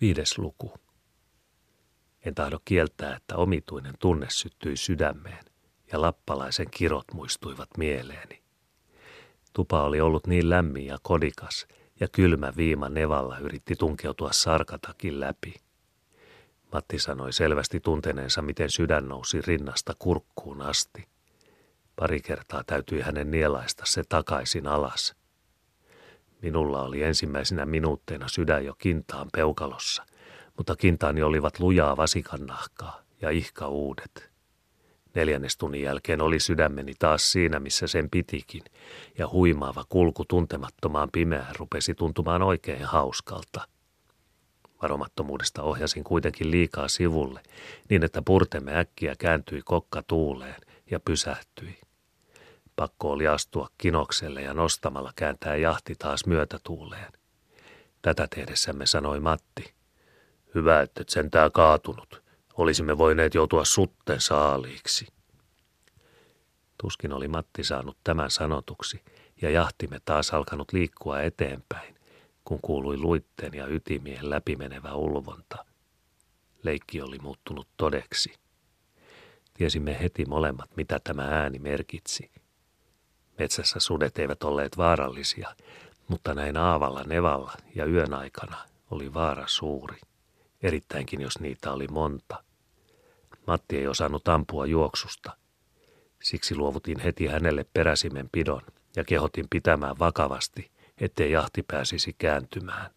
Viides luku. En tahdo kieltää, että omituinen tunne syttyi sydämeen ja lappalaisen kirot muistuivat mieleeni. Tupa oli ollut niin lämmin ja kodikas, ja kylmä viima nevalla yritti tunkeutua sarkatakin läpi. Matti sanoi selvästi tunteneensa, miten sydän nousi rinnasta kurkkuun asti. Pari kertaa täytyi hänen nielaista se takaisin alas. Minulla oli ensimmäisenä minuutteina sydän jo kintaan peukalossa, mutta kintaani olivat lujaa vasikannahkaa ja ihka uudet. Neljännestunnin jälkeen oli sydämeni taas siinä, missä sen pitikin, ja huimaava kulku tuntemattomaan pimeään rupesi tuntumaan oikein hauskalta. Varomattomuudesta ohjasin kuitenkin liikaa sivulle, niin että purtemme äkkiä kääntyi kokka tuuleen ja pysähtyi. Pakko oli astua kinokselle ja nostamalla kääntää jahti taas myötätuuleen. Tätä tehdessämme sanoi Matti. Hyvä, että et sentää kaatunut. Olisimme voineet joutua sutten saaliiksi. Tuskin oli Matti saanut tämän sanotuksi, ja jahtimme taas alkanut liikkua eteenpäin, kun kuului luitteen ja ytimien läpimenevä ulvonta. Leikki oli muuttunut todeksi. Tiesimme heti molemmat, mitä tämä ääni merkitsi. Metsässä sudet eivät olleet vaarallisia, mutta näin aavalla nevalla ja yön aikana oli vaara suuri, erittäinkin jos niitä oli monta. Matti ei osannut ampua juoksusta. Siksi luovutin heti hänelle peräsimen pidon ja kehotin pitämään vakavasti, ettei jahti pääsisi kääntymään.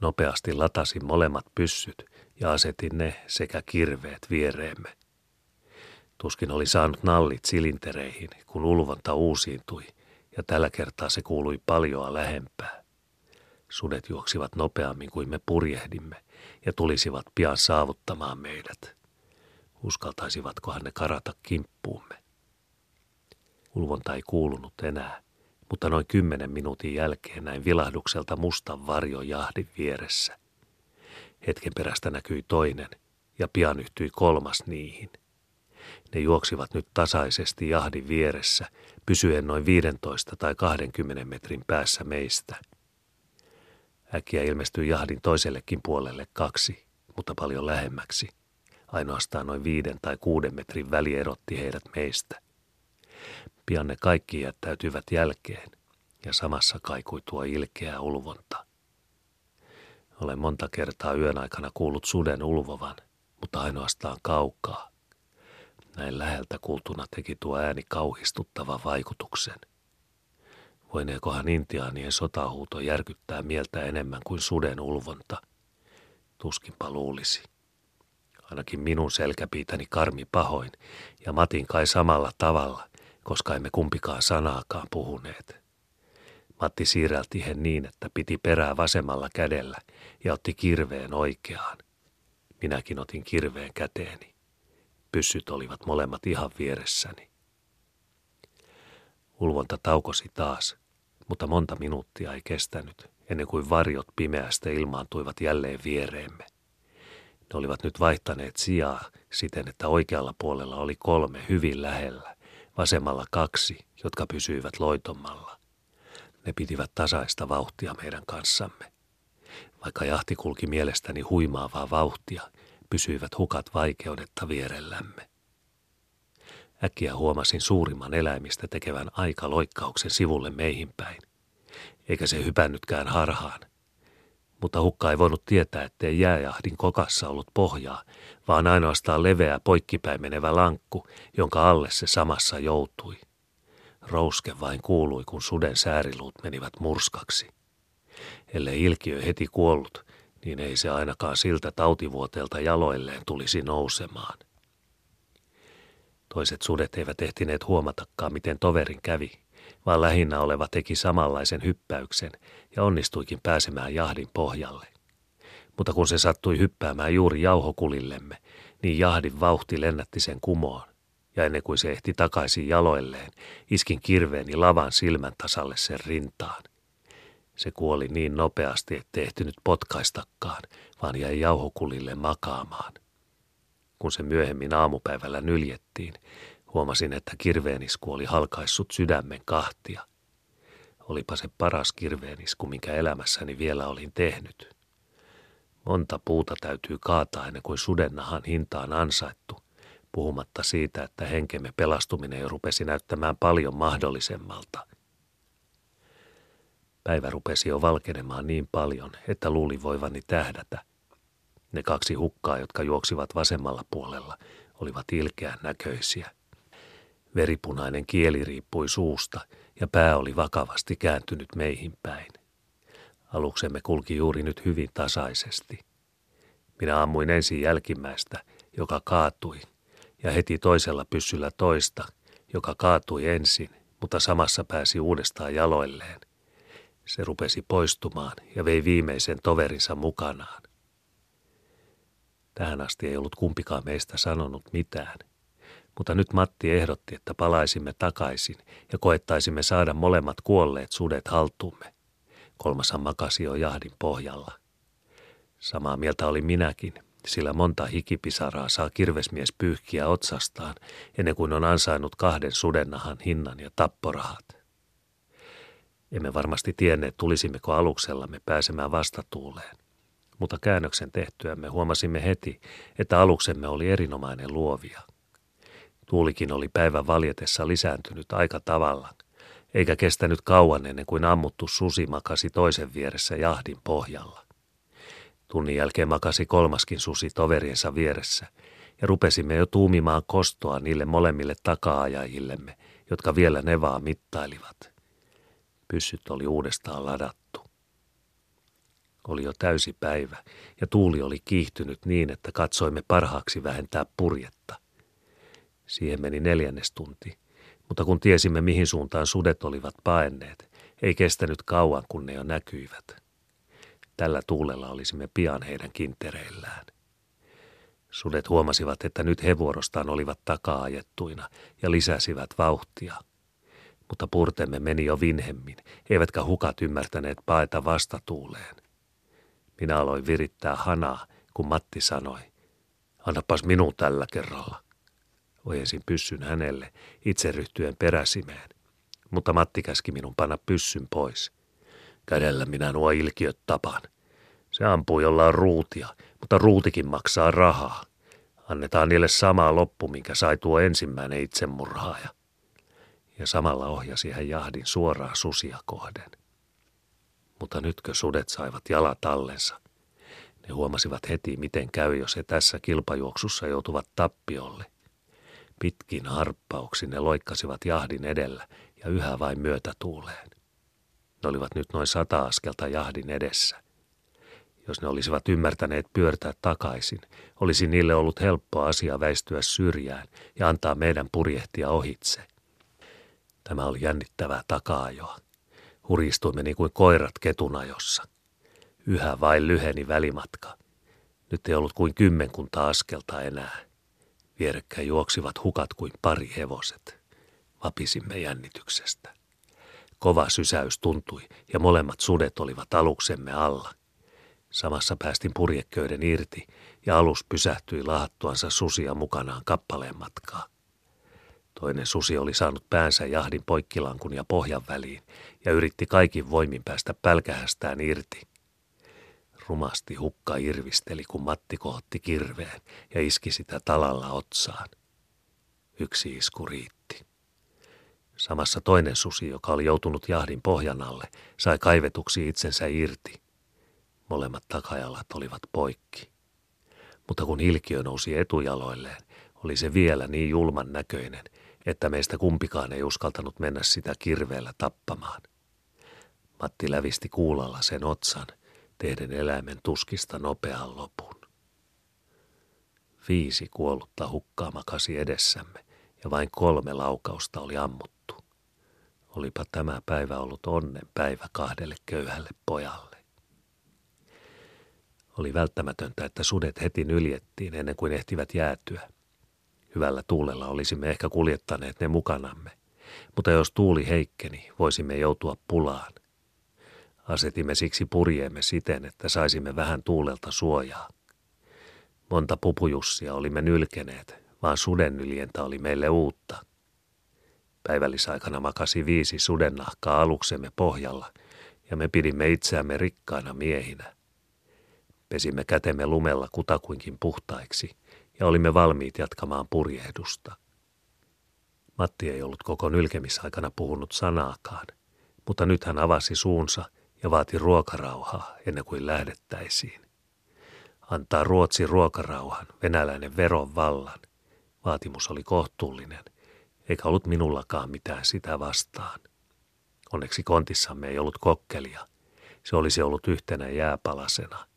Nopeasti latasin molemmat pyssyt ja asetin ne sekä kirveet viereemme. Tuskin oli saanut nallit silintereihin, kun ulvonta uusiintui, ja tällä kertaa se kuului paljoa lähempää. Sudet juoksivat nopeammin kuin me purjehdimme ja tulisivat pian saavuttamaan meidät. Uskaltaisivatkohan ne karata kimppuumme? Ulvonta ei kuulunut enää, mutta noin kymmenen minuutin jälkeen näin vilahdukselta mustan varjo jahdin vieressä. Hetken perästä näkyi toinen ja pian yhtyi kolmas niihin. Ne juoksivat nyt tasaisesti jahdin vieressä, pysyen noin 15 tai 20 metrin päässä meistä. Äkkiä ilmestyi jahdin toisellekin puolelle kaksi, mutta paljon lähemmäksi. Ainoastaan noin viiden tai kuuden metrin väli erotti heidät meistä. Pian ne kaikki jättäytyivät jälkeen, ja samassa kaikui tuo ilkeä ulvonta. Olen monta kertaa yön aikana kuullut suden ulvovan, mutta ainoastaan kaukaa. Näin läheltä kuultuna teki tuo ääni kauhistuttava vaikutuksen. Voineekohan intiaanien sotahuuto järkyttää mieltä enemmän kuin suden ulvonta? Tuskinpa luulisi. Ainakin minun selkäpiitäni karmi pahoin ja Matin kai samalla tavalla, koska emme kumpikaan sanaakaan puhuneet. Matti siirrälti hen niin, että piti perää vasemmalla kädellä ja otti kirveen oikeaan. Minäkin otin kirveen käteeni. Pyssyt olivat molemmat ihan vieressäni. Ulvonta taukosi taas, mutta monta minuuttia ei kestänyt, ennen kuin varjot pimeästä ilmaantuivat jälleen viereemme. Ne olivat nyt vaihtaneet sijaa siten, että oikealla puolella oli kolme hyvin lähellä, vasemmalla kaksi, jotka pysyivät loitommalla. Ne pitivät tasaista vauhtia meidän kanssamme. Vaikka jahti kulki mielestäni huimaavaa vauhtia, pysyivät hukat vaikeudetta vierellämme. Äkkiä huomasin suurimman eläimistä tekevän aikaloikkauksen sivulle meihin päin. Eikä se hypännytkään harhaan, mutta hukka ei voinut tietää, ettei jääjahdin kokassa ollut pohjaa, vaan ainoastaan leveä poikkipäin menevä lankku, jonka alle se samassa joutui. Rouske vain kuului, kun suden sääriluut menivät murskaksi. Ellei ilkiö heti kuollut, niin ei se ainakaan siltä tautivuoteelta jaloilleen tulisi nousemaan. Toiset sudet eivät ehtineet huomatakaan, miten toverin kävi, vaan lähinnä oleva teki samanlaisen hyppäyksen ja onnistuikin pääsemään jahdin pohjalle. Mutta kun se sattui hyppäämään juuri jauhokulillemme, niin jahdin vauhti lennätti sen kumoon, ja ennen kuin se ehti takaisin jaloilleen, iskin kirveeni lavan silmän tasalle sen rintaan. Se kuoli niin nopeasti, ettei ehtinyt potkaistakaan, vaan jäi jauhokulille makaamaan. Kun se myöhemmin aamupäivällä nyljettiin, Huomasin, että kirveenisku oli halkaissut sydämen kahtia. Olipa se paras kirveenisku, minkä elämässäni vielä olin tehnyt. Monta puuta täytyy kaataa ennen kuin sudennahan hinta on ansaittu, puhumatta siitä, että henkemme pelastuminen jo rupesi näyttämään paljon mahdollisemmalta. Päivä rupesi jo valkenemaan niin paljon, että luuli voivani tähdätä. Ne kaksi hukkaa, jotka juoksivat vasemmalla puolella, olivat ilkeän näköisiä. Veripunainen kieli riippui suusta ja pää oli vakavasti kääntynyt meihin päin. Aluksemme kulki juuri nyt hyvin tasaisesti. Minä ammuin ensin jälkimmäistä, joka kaatui, ja heti toisella pyssyllä toista, joka kaatui ensin, mutta samassa pääsi uudestaan jaloilleen. Se rupesi poistumaan ja vei viimeisen toverinsa mukanaan. Tähän asti ei ollut kumpikaan meistä sanonut mitään, mutta nyt Matti ehdotti, että palaisimme takaisin ja koettaisimme saada molemmat kuolleet sudet haltuumme. Kolmashan makasi jo jahdin pohjalla. Samaa mieltä oli minäkin, sillä monta hikipisaraa saa kirvesmies pyyhkiä otsastaan ennen kuin on ansainnut kahden sudennahan hinnan ja tapporahat. Emme varmasti tienneet, tulisimmeko aluksellamme pääsemään vastatuuleen, mutta käännöksen tehtyämme huomasimme heti, että aluksemme oli erinomainen luovia. Tuulikin oli päivän valjetessa lisääntynyt aika tavalla – eikä kestänyt kauan ennen kuin ammuttu susi makasi toisen vieressä jahdin pohjalla. Tunnin jälkeen makasi kolmaskin susi toveriensa vieressä, ja rupesimme jo tuumimaan kostoa niille molemmille takaajajillemme, jotka vielä nevaa mittailivat. Pyssyt oli uudestaan ladattu. Oli jo täysi päivä, ja tuuli oli kiihtynyt niin, että katsoimme parhaaksi vähentää purjetta. Siihen meni neljännes tunti, mutta kun tiesimme mihin suuntaan sudet olivat paenneet, ei kestänyt kauan kun ne jo näkyivät. Tällä tuulella olisimme pian heidän kintereillään. Sudet huomasivat, että nyt he vuorostaan olivat takaa ajettuina ja lisäsivät vauhtia. Mutta purtemme meni jo vinhemmin, eivätkä hukat ymmärtäneet paeta vastatuuleen. Minä aloin virittää hanaa, kun Matti sanoi, annapas minun tällä kerralla. Ojensin pyssyn hänelle, itse ryhtyen peräsimeen. Mutta Matti käski minun panna pyssyn pois. Kädellä minä nuo ilkiöt tapan. Se ampuu jollain ruutia, mutta ruutikin maksaa rahaa. Annetaan niille sama loppu, minkä sai tuo ensimmäinen itsemurhaaja. Ja samalla ohjasi hän jahdin suoraan susia kohden. Mutta nytkö sudet saivat jalat allensa? Ne huomasivat heti, miten käy, jos he tässä kilpajuoksussa joutuvat tappiolle. Pitkin harppauksin ne loikkasivat jahdin edellä ja yhä vain myötätuuleen. Ne olivat nyt noin sata askelta jahdin edessä. Jos ne olisivat ymmärtäneet pyörtää takaisin, olisi niille ollut helppo asia väistyä syrjään ja antaa meidän purjehtia ohitse. Tämä oli jännittävää takaajoa. Huristuimme niin kuin koirat ketunajossa. Yhä vain lyheni välimatka. Nyt ei ollut kuin kymmenkunta askelta enää. Vierekkäin juoksivat hukat kuin pari hevoset. Vapisimme jännityksestä. Kova sysäys tuntui ja molemmat sudet olivat aluksemme alla. Samassa päästin purjeköyden irti ja alus pysähtyi lahattuansa susia mukanaan kappaleen matkaa. Toinen susi oli saanut päänsä jahdin poikkilankun ja pohjan väliin ja yritti kaikin voimin päästä pälkähästään irti. Rumasti hukka irvisteli, kun Matti kohotti kirveen ja iski sitä talalla otsaan. Yksi isku riitti. Samassa toinen susi, joka oli joutunut jahdin pohjan alle, sai kaivetuksi itsensä irti. Molemmat takajalat olivat poikki. Mutta kun ilkiö nousi etujaloilleen, oli se vielä niin julman näköinen, että meistä kumpikaan ei uskaltanut mennä sitä kirveellä tappamaan. Matti lävisti kuulalla sen otsan – tehden eläimen tuskista nopean lopun. Viisi kuollutta hukkaa makasi edessämme ja vain kolme laukausta oli ammuttu. Olipa tämä päivä ollut onnen päivä kahdelle köyhälle pojalle. Oli välttämätöntä, että sudet heti nyljettiin ennen kuin ehtivät jäätyä. Hyvällä tuulella olisimme ehkä kuljettaneet ne mukanamme, mutta jos tuuli heikkeni, voisimme joutua pulaan. Asetimme siksi purjeemme siten, että saisimme vähän tuulelta suojaa. Monta pupujussia olimme nylkeneet, vaan sudennyljentä oli meille uutta. Päivällisaikana makasi viisi sudennahkaa aluksemme pohjalla, ja me pidimme itseämme rikkaina miehinä. Pesimme kätemme lumella kutakuinkin puhtaiksi ja olimme valmiit jatkamaan purjehdusta. Matti ei ollut koko nylkemisaikana puhunut sanaakaan, mutta nyt hän avasi suunsa ja vaati ruokarauhaa ennen kuin lähdettäisiin. Antaa Ruotsi ruokarauhan, venäläinen veron vallan. Vaatimus oli kohtuullinen, eikä ollut minullakaan mitään sitä vastaan. Onneksi kontissamme ei ollut kokkelia. Se olisi ollut yhtenä jääpalasena.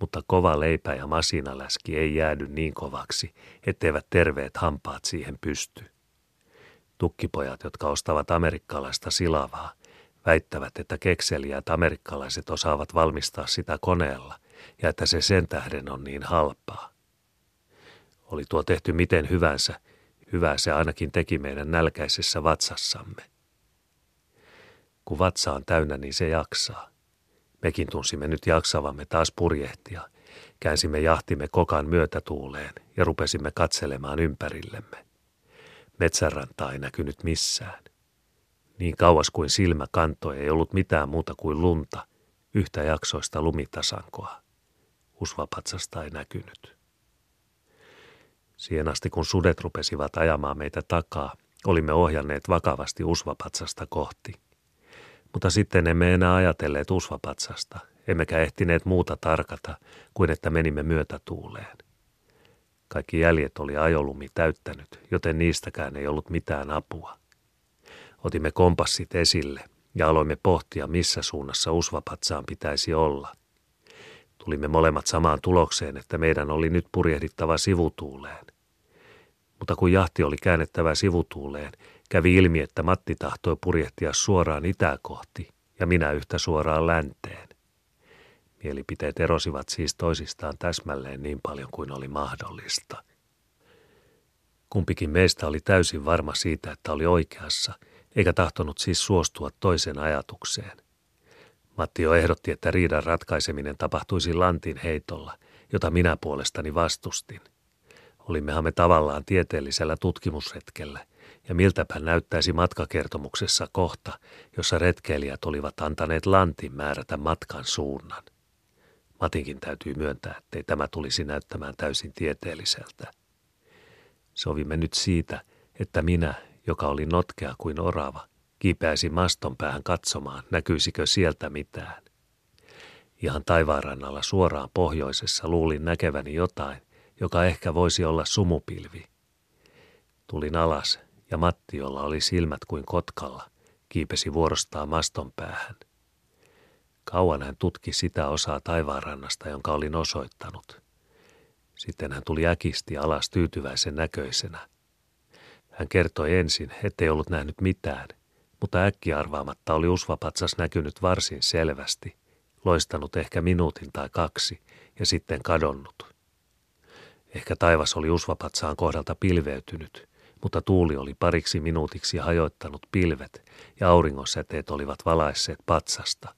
Mutta kova leipä ja masinaläski ei jäädy niin kovaksi, etteivät terveet hampaat siihen pysty. Tukkipojat, jotka ostavat amerikkalaista silavaa, väittävät, että kekseliäät amerikkalaiset osaavat valmistaa sitä koneella ja että se sen tähden on niin halpaa. Oli tuo tehty miten hyvänsä, hyvää se ainakin teki meidän nälkäisessä vatsassamme. Kun vatsa on täynnä, niin se jaksaa. Mekin tunsimme nyt jaksavamme taas purjehtia. Käänsimme jahtimme kokan myötätuuleen ja rupesimme katselemaan ympärillemme. Metsänranta ei näkynyt missään. Niin kauas kuin silmä kantoi ei ollut mitään muuta kuin lunta, yhtä jaksoista lumitasankoa. Usvapatsasta ei näkynyt. Siihen asti kun sudet rupesivat ajamaan meitä takaa, olimme ohjanneet vakavasti usvapatsasta kohti. Mutta sitten emme enää ajatelleet usvapatsasta, emmekä ehtineet muuta tarkata kuin että menimme myötätuuleen. Kaikki jäljet oli ajolumi täyttänyt, joten niistäkään ei ollut mitään apua. Otimme kompassit esille ja aloimme pohtia, missä suunnassa usvapatsaan pitäisi olla. Tulimme molemmat samaan tulokseen, että meidän oli nyt purjehdittava sivutuuleen. Mutta kun jahti oli käännettävä sivutuuleen, kävi ilmi, että Matti tahtoi purjehtia suoraan itää kohti ja minä yhtä suoraan länteen. Mielipiteet erosivat siis toisistaan täsmälleen niin paljon kuin oli mahdollista. Kumpikin meistä oli täysin varma siitä, että oli oikeassa, eikä tahtonut siis suostua toisen ajatukseen. Matti jo ehdotti, että riidan ratkaiseminen tapahtuisi lantin heitolla, jota minä puolestani vastustin. Olimmehan me tavallaan tieteellisellä tutkimusretkellä, ja miltäpä näyttäisi matkakertomuksessa kohta, jossa retkeilijät olivat antaneet lantin määrätä matkan suunnan. Matinkin täytyy myöntää, ettei tämä tulisi näyttämään täysin tieteelliseltä. Sovimme nyt siitä, että minä, joka oli notkea kuin orava, kiipeäisi maston päähän katsomaan, näkyisikö sieltä mitään. Ihan taivaanrannalla suoraan pohjoisessa luulin näkeväni jotain, joka ehkä voisi olla sumupilvi. Tulin alas ja Matti, jolla oli silmät kuin kotkalla, kiipesi vuorostaan maston päähän. Kauan hän tutki sitä osaa taivaanrannasta, jonka olin osoittanut. Sitten hän tuli äkisti alas tyytyväisen näköisenä. Hän kertoi ensin, ettei ollut nähnyt mitään, mutta äkki arvaamatta oli usvapatsas näkynyt varsin selvästi, loistanut ehkä minuutin tai kaksi ja sitten kadonnut. Ehkä taivas oli usvapatsaan kohdalta pilveytynyt, mutta tuuli oli pariksi minuutiksi hajoittanut pilvet ja auringonsäteet olivat valaisseet patsasta.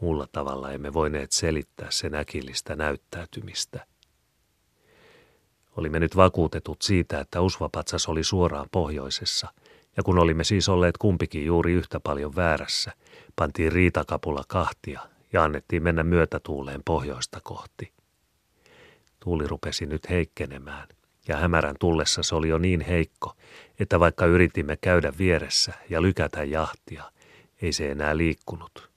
Muulla tavalla emme voineet selittää sen äkillistä näyttäytymistä. Olimme nyt vakuutetut siitä, että usvapatsas oli suoraan pohjoisessa, ja kun olimme siis olleet kumpikin juuri yhtä paljon väärässä, pantiin riitakapula kahtia ja annettiin mennä myötätuuleen pohjoista kohti. Tuuli rupesi nyt heikkenemään, ja hämärän tullessa se oli jo niin heikko, että vaikka yritimme käydä vieressä ja lykätä jahtia, ei se enää liikkunut.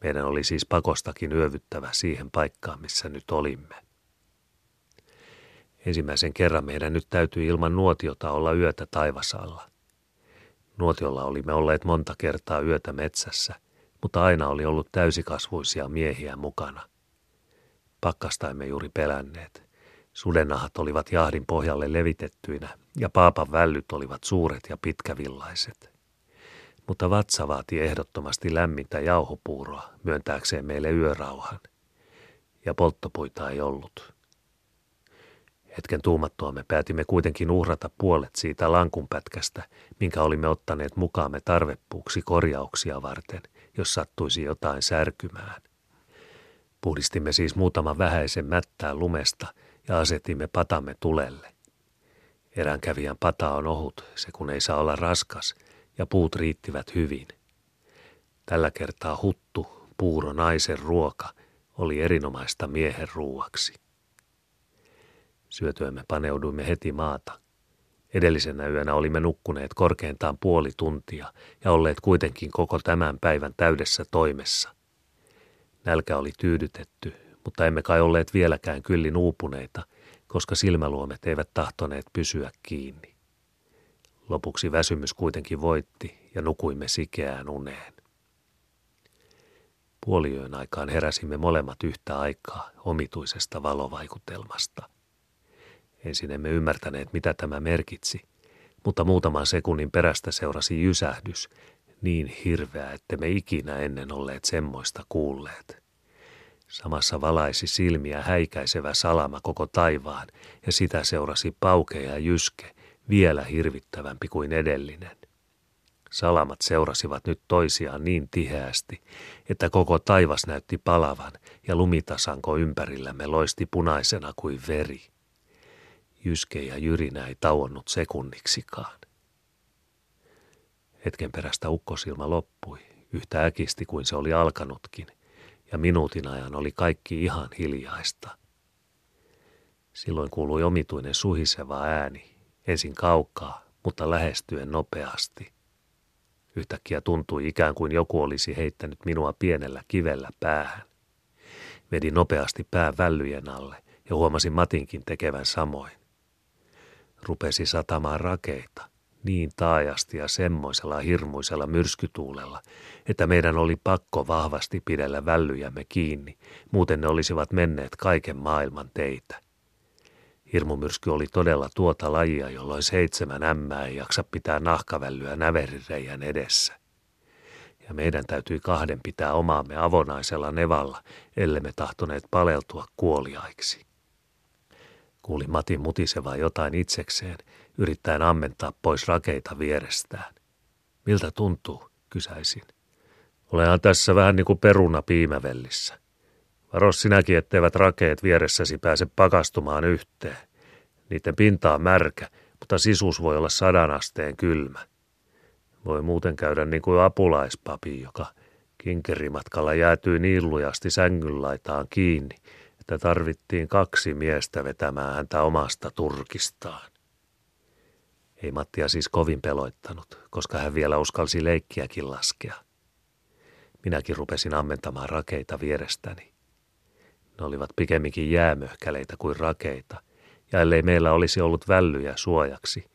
Meidän oli siis pakostakin yövyttävä siihen paikkaan, missä nyt olimme. Ensimmäisen kerran meidän nyt täytyy ilman nuotiota olla yötä taivasalla. Nuotiolla olimme olleet monta kertaa yötä metsässä, mutta aina oli ollut täysikasvuisia miehiä mukana. Pakkasta emme juuri pelänneet. Sudenahat olivat jahdin pohjalle levitettyinä ja paapan vällyt olivat suuret ja pitkävillaiset. Mutta vatsa vaati ehdottomasti lämmintä jauhopuuroa myöntääkseen meille yörauhan. Ja polttopuita ei ollut. Hetken tuumattuamme päätimme kuitenkin uhrata puolet siitä lankunpätkästä, minkä olimme ottaneet mukaamme tarvepuuksi korjauksia varten, jos sattuisi jotain särkymään. Puhdistimme siis muutaman vähäisen mättää lumesta ja asettimme patamme tulelle. Eränkävijän pata on ohut, se kun ei saa olla raskas, ja puut riittivät hyvin. Tällä kertaa huttu, puuro naisen ruoka, oli erinomaista miehen ruuaksi. Syötyämme paneuduimme heti maata. Edellisenä yönä olimme nukkuneet korkeintaan puoli tuntia ja olleet kuitenkin koko tämän päivän täydessä toimessa. Nälkä oli tyydytetty, mutta emme kai olleet vieläkään kyllin uupuneita, koska silmäluomet eivät tahtoneet pysyä kiinni. Lopuksi väsymys kuitenkin voitti ja nukuimme sikeään uneen. Puoliyön aikaan heräsimme molemmat yhtä aikaa omituisesta valovaikutelmasta. Ensin emme ymmärtäneet, mitä tämä merkitsi, mutta muutaman sekunnin perästä seurasi jysähdys, niin hirveä, että me ikinä ennen olleet semmoista kuulleet. Samassa valaisi silmiä häikäisevä salama koko taivaan, ja sitä seurasi pauke ja jyske, vielä hirvittävämpi kuin edellinen. Salamat seurasivat nyt toisiaan niin tiheästi, että koko taivas näytti palavan ja lumitasanko ympärillämme loisti punaisena kuin veri. Jyske ja jyrinä ei tauonnut sekunniksikaan. Hetken perästä ukkosilma loppui, yhtä äkisti kuin se oli alkanutkin, ja minuutin ajan oli kaikki ihan hiljaista. Silloin kuului omituinen suhiseva ääni, ensin kaukaa, mutta lähestyen nopeasti – Yhtäkkiä tuntui ikään kuin joku olisi heittänyt minua pienellä kivellä päähän. Vedin nopeasti pää vällyjen alle ja huomasin Matinkin tekevän samoin. Rupesi satamaan rakeita, niin taajasti ja semmoisella hirmuisella myrskytuulella, että meidän oli pakko vahvasti pidellä vällyjämme kiinni, muuten ne olisivat menneet kaiken maailman teitä. Hirmumyrsky oli todella tuota lajia, jolloin seitsemän ämmää ei jaksa pitää nahkavällyä näverireijän edessä. Ja meidän täytyi kahden pitää omaamme avonaisella nevalla, ellei tahtoneet paleltua kuoliaiksi. Kuulin Matin mutisevaa jotain itsekseen, yrittäen ammentaa pois rakeita vierestään. Miltä tuntuu, kysäisin. Olehan tässä vähän niin kuin peruna piimävellissä. Varo sinäkin, etteivät rakeet vieressäsi pääse pakastumaan yhteen. Niiden pinta on märkä, mutta sisuus voi olla sadan asteen kylmä. Voi muuten käydä niin kuin apulaispapi, joka kinkerimatkalla jäätyi niin lujasti sängynlaitaan kiinni, että tarvittiin kaksi miestä vetämään häntä omasta turkistaan. Ei Mattia siis kovin peloittanut, koska hän vielä uskalsi leikkiäkin laskea. Minäkin rupesin ammentamaan rakeita vierestäni. Ne olivat pikemminkin jäämöhkäleitä kuin rakeita, ja ellei meillä olisi ollut vällyjä suojaksi,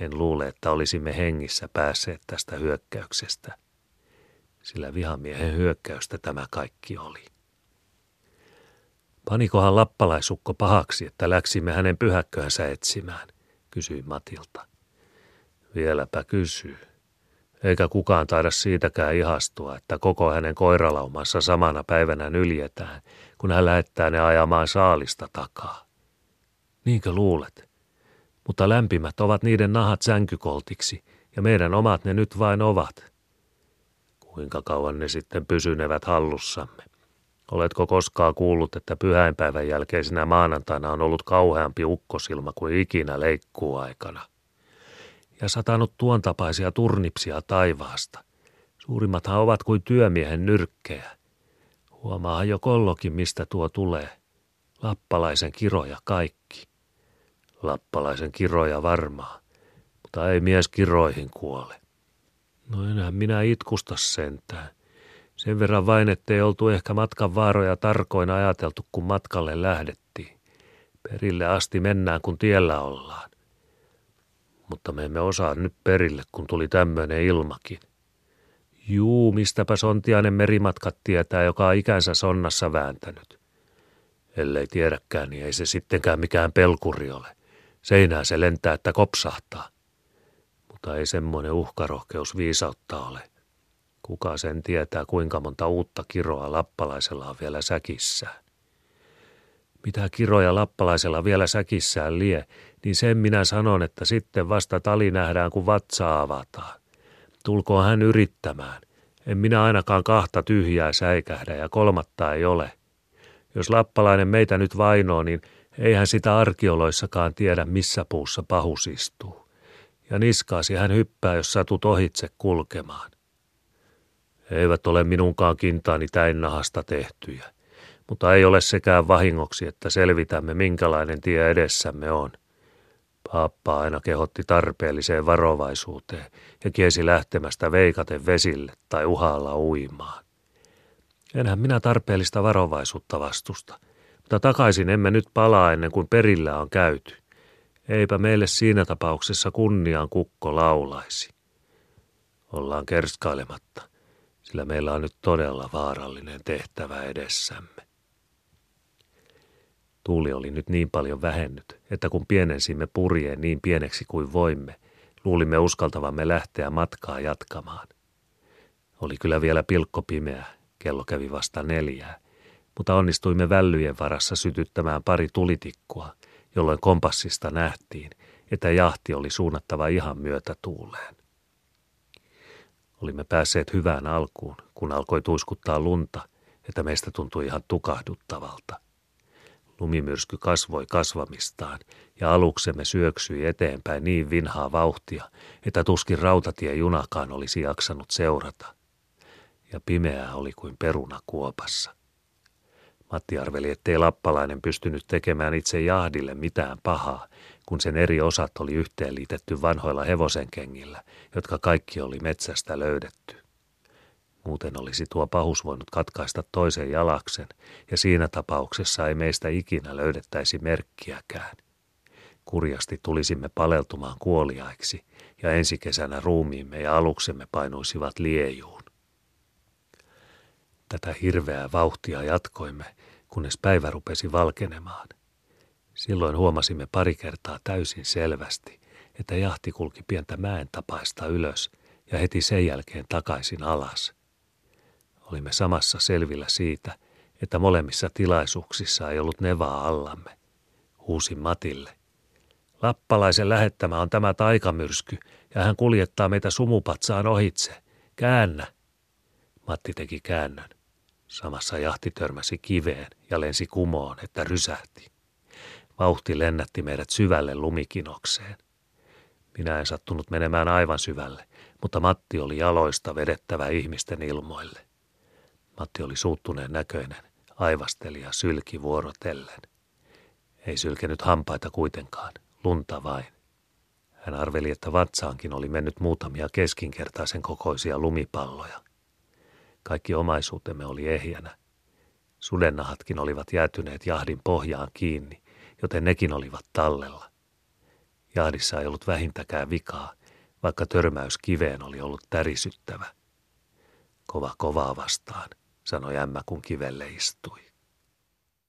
en luule, että olisimme hengissä päässeet tästä hyökkäyksestä. Sillä vihamiehen hyökkäystä tämä kaikki oli. Panikohan lappalaisukko pahaksi, että läksimme hänen pyhäkköänsä etsimään, kysyi Matilta. Vieläpä kysyy. Eikä kukaan taida siitäkään ihastua, että koko hänen koiralaumassa samana päivänä nyljetään, kun hän lähettää ne ajamaan saalista takaa. Niinkö luulet? Mutta lämpimät ovat niiden nahat sänkykoltiksi, ja meidän omat ne nyt vain ovat. Kuinka kauan ne sitten pysynevät hallussamme? Oletko koskaan kuullut, että pyhäinpäivän jälkeisenä maanantaina on ollut kauheampi ukkosilma kuin ikinä leikkuuaikana? Ja satanut tuon tapaisia turnipsia taivaasta. Suurimmathan ovat kuin työmiehen nyrkkejä. Huomaa jo kollokin, mistä tuo tulee. Lappalaisen kiroja kaikki. Lappalaisen kiroja varmaa, mutta ei mies kiroihin kuole. No enää minä itkusta sentään. Sen verran vain, ettei oltu ehkä matkan vaaroja tarkoin ajateltu, kun matkalle lähdettiin. Perille asti mennään, kun tiellä ollaan. Mutta me emme osaa nyt perille, kun tuli tämmöinen ilmakin. Juu, mistäpä sontiainen merimatkat tietää, joka on ikänsä sonnassa vääntänyt. Ellei tiedäkään, niin ei se sittenkään mikään pelkuri ole. Seinää se lentää, että kopsahtaa. Mutta ei semmoinen uhkarohkeus viisautta ole. Kuka sen tietää, kuinka monta uutta kiroa lappalaisella on vielä säkissään. Mitä kiroja lappalaisella vielä säkissään lie, niin sen minä sanon, että sitten vasta tali nähdään, kun vatsa avataan. Tulkoon hän yrittämään. En minä ainakaan kahta tyhjää säikähdä ja kolmatta ei ole. Jos lappalainen meitä nyt vainoo, niin Eihän sitä arkeoloissakaan tiedä, missä puussa pahus istuu. Ja niskaasi hän hyppää, jos satut ohitse kulkemaan. Eivät ole minunkaan kintaani täin nahasta tehtyjä, mutta ei ole sekään vahingoksi, että selvitämme minkälainen tie edessämme on. Paappa aina kehotti tarpeelliseen varovaisuuteen ja kiesi lähtemästä veikaten vesille tai uhalla uimaan. Enhän minä tarpeellista varovaisuutta vastusta, mutta takaisin emme nyt palaa ennen kuin perillä on käyty. Eipä meille siinä tapauksessa kunnian kukko laulaisi. Ollaan kerskailematta, sillä meillä on nyt todella vaarallinen tehtävä edessämme. Tuuli oli nyt niin paljon vähennyt, että kun pienensimme purjeen niin pieneksi kuin voimme, luulimme uskaltavamme lähteä matkaa jatkamaan. Oli kyllä vielä pilkko pimeä, kello kävi vasta neljää, mutta onnistuimme vällyjen varassa sytyttämään pari tulitikkua, jolloin kompassista nähtiin, että jahti oli suunnattava ihan myötä tuuleen. Olimme päässeet hyvään alkuun, kun alkoi tuiskuttaa lunta, että meistä tuntui ihan tukahduttavalta. Lumimyrsky kasvoi kasvamistaan ja aluksemme syöksyi eteenpäin niin vinhaa vauhtia, että tuskin rautatiejunakaan olisi jaksanut seurata. Ja pimeää oli kuin peruna kuopassa. Matti arveli, ettei lappalainen pystynyt tekemään itse jahdille mitään pahaa, kun sen eri osat oli yhteenliitetty vanhoilla hevosenkengillä, jotka kaikki oli metsästä löydetty. Muuten olisi tuo pahus voinut katkaista toisen jalaksen, ja siinä tapauksessa ei meistä ikinä löydettäisi merkkiäkään. Kurjasti tulisimme paleltumaan kuoliaiksi, ja ensi kesänä ruumiimme ja aluksemme painuisivat liejuun. Tätä hirveää vauhtia jatkoimme, kunnes päivä rupesi valkenemaan. Silloin huomasimme pari kertaa täysin selvästi, että jahti kulki pientä mäen tapaista ylös ja heti sen jälkeen takaisin alas. Olimme samassa selvillä siitä, että molemmissa tilaisuuksissa ei ollut nevaa allamme. Huusin Matille. Lappalaisen lähettämä on tämä taikamyrsky, ja hän kuljettaa meitä sumupatsaan ohitse. Käännä. Matti teki käännön. Samassa jahti törmäsi kiveen ja lensi kumoon, että rysähti. Vauhti lennätti meidät syvälle lumikinokseen. Minä en sattunut menemään aivan syvälle, mutta Matti oli jaloista vedettävä ihmisten ilmoille. Matti oli suuttuneen näköinen, aivasteli ja sylki vuorotellen. Ei sylkenyt hampaita kuitenkaan, lunta vain. Hän arveli, että vatsaankin oli mennyt muutamia keskinkertaisen kokoisia lumipalloja. Kaikki omaisuutemme oli ehjänä. Sudennahatkin olivat jäätyneet jahdin pohjaan kiinni, joten nekin olivat tallella. Jahdissa ei ollut vähintäkään vikaa, vaikka törmäys kiveen oli ollut tärisyttävä. Kova kovaa vastaan, sanoi ämmä kun kivelle istui.